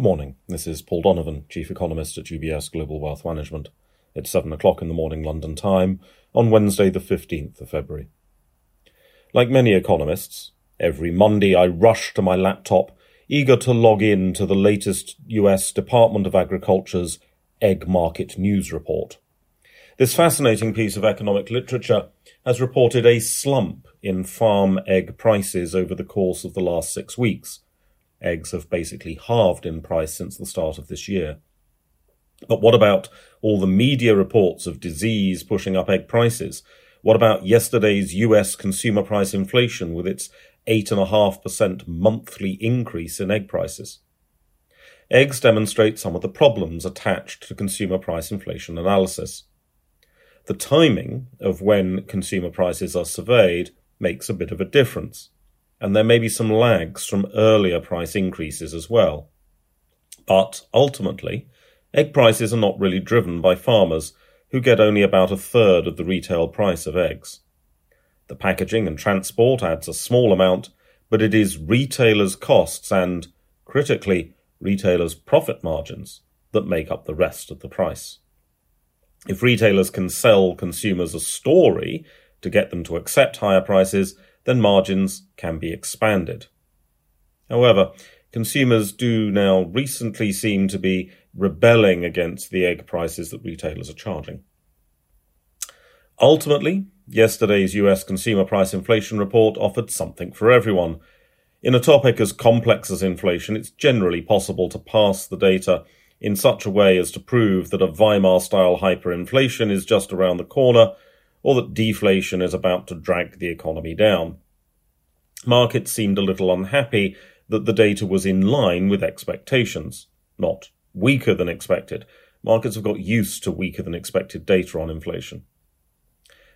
Good morning. This is Paul Donovan, Chief Economist at UBS Global Wealth Management. It's 7 o'clock in the morning London time on Wednesday, the 15th of February. Like many economists, every Monday I rush to my laptop, eager to log in to the latest US Department of Agriculture's Egg Market News Report. This fascinating piece of economic literature has reported a slump in farm egg prices over the course of the last six weeks. Eggs have basically halved in price since the start of this year. But what about all the media reports of disease pushing up egg prices? What about yesterday's US consumer price inflation with its 8.5% monthly increase in egg prices? Eggs demonstrate some of the problems attached to consumer price inflation analysis the timing of when consumer prices are surveyed makes a bit of a difference, and there may be some lags from earlier price increases as well. But ultimately, egg prices are not really driven by farmers, who get only about a third of the retail price of eggs. The packaging and transport adds a small amount, but it is retailers' costs and, critically, retailers' profit margins that make up the rest of the price. If retailers can sell consumers a story to get them to accept higher prices, then margins can be expanded. However, consumers do now recently seem to be rebelling against the egg prices that retailers are charging. Ultimately, yesterday's US consumer price inflation report offered something for everyone. In a topic as complex as inflation, it's generally possible to pass the data in such a way as to prove that a Weimar style hyperinflation is just around the corner or that deflation is about to drag the economy down. Markets seemed a little unhappy that the data was in line with expectations, not weaker than expected. Markets have got used to weaker than expected data on inflation.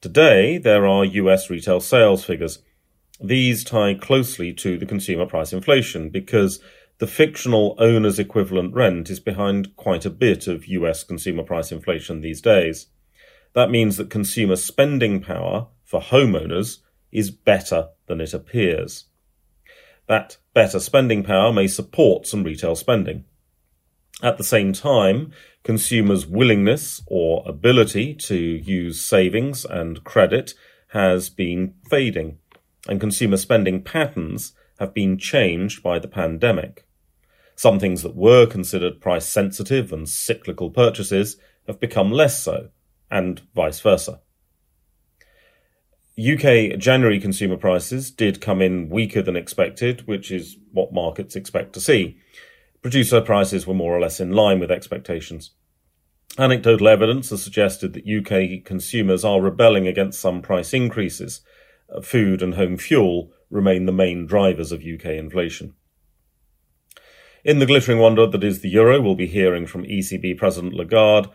Today, there are US retail sales figures. These tie closely to the consumer price inflation because the fictional owner's equivalent rent is behind quite a bit of US consumer price inflation these days. That means that consumer spending power for homeowners is better than it appears. That better spending power may support some retail spending. At the same time, consumers' willingness or ability to use savings and credit has been fading, and consumer spending patterns have been changed by the pandemic. Some things that were considered price sensitive and cyclical purchases have become less so, and vice versa. UK January consumer prices did come in weaker than expected, which is what markets expect to see. Producer prices were more or less in line with expectations. Anecdotal evidence has suggested that UK consumers are rebelling against some price increases. Food and home fuel remain the main drivers of UK inflation. In the glittering wonder that is the euro, we'll be hearing from ECB President Lagarde.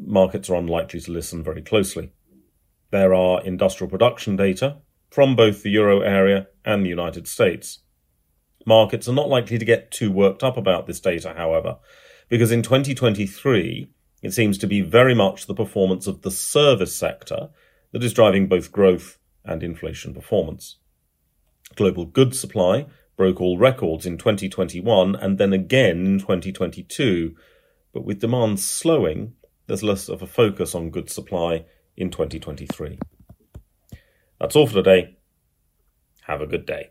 Markets are unlikely to listen very closely. There are industrial production data from both the euro area and the United States. Markets are not likely to get too worked up about this data, however, because in 2023, it seems to be very much the performance of the service sector that is driving both growth and inflation performance. Global goods supply broke all records in 2021 and then again in 2022. But with demand slowing, there's less of a focus on goods supply in 2023. That's all for today. Have a good day.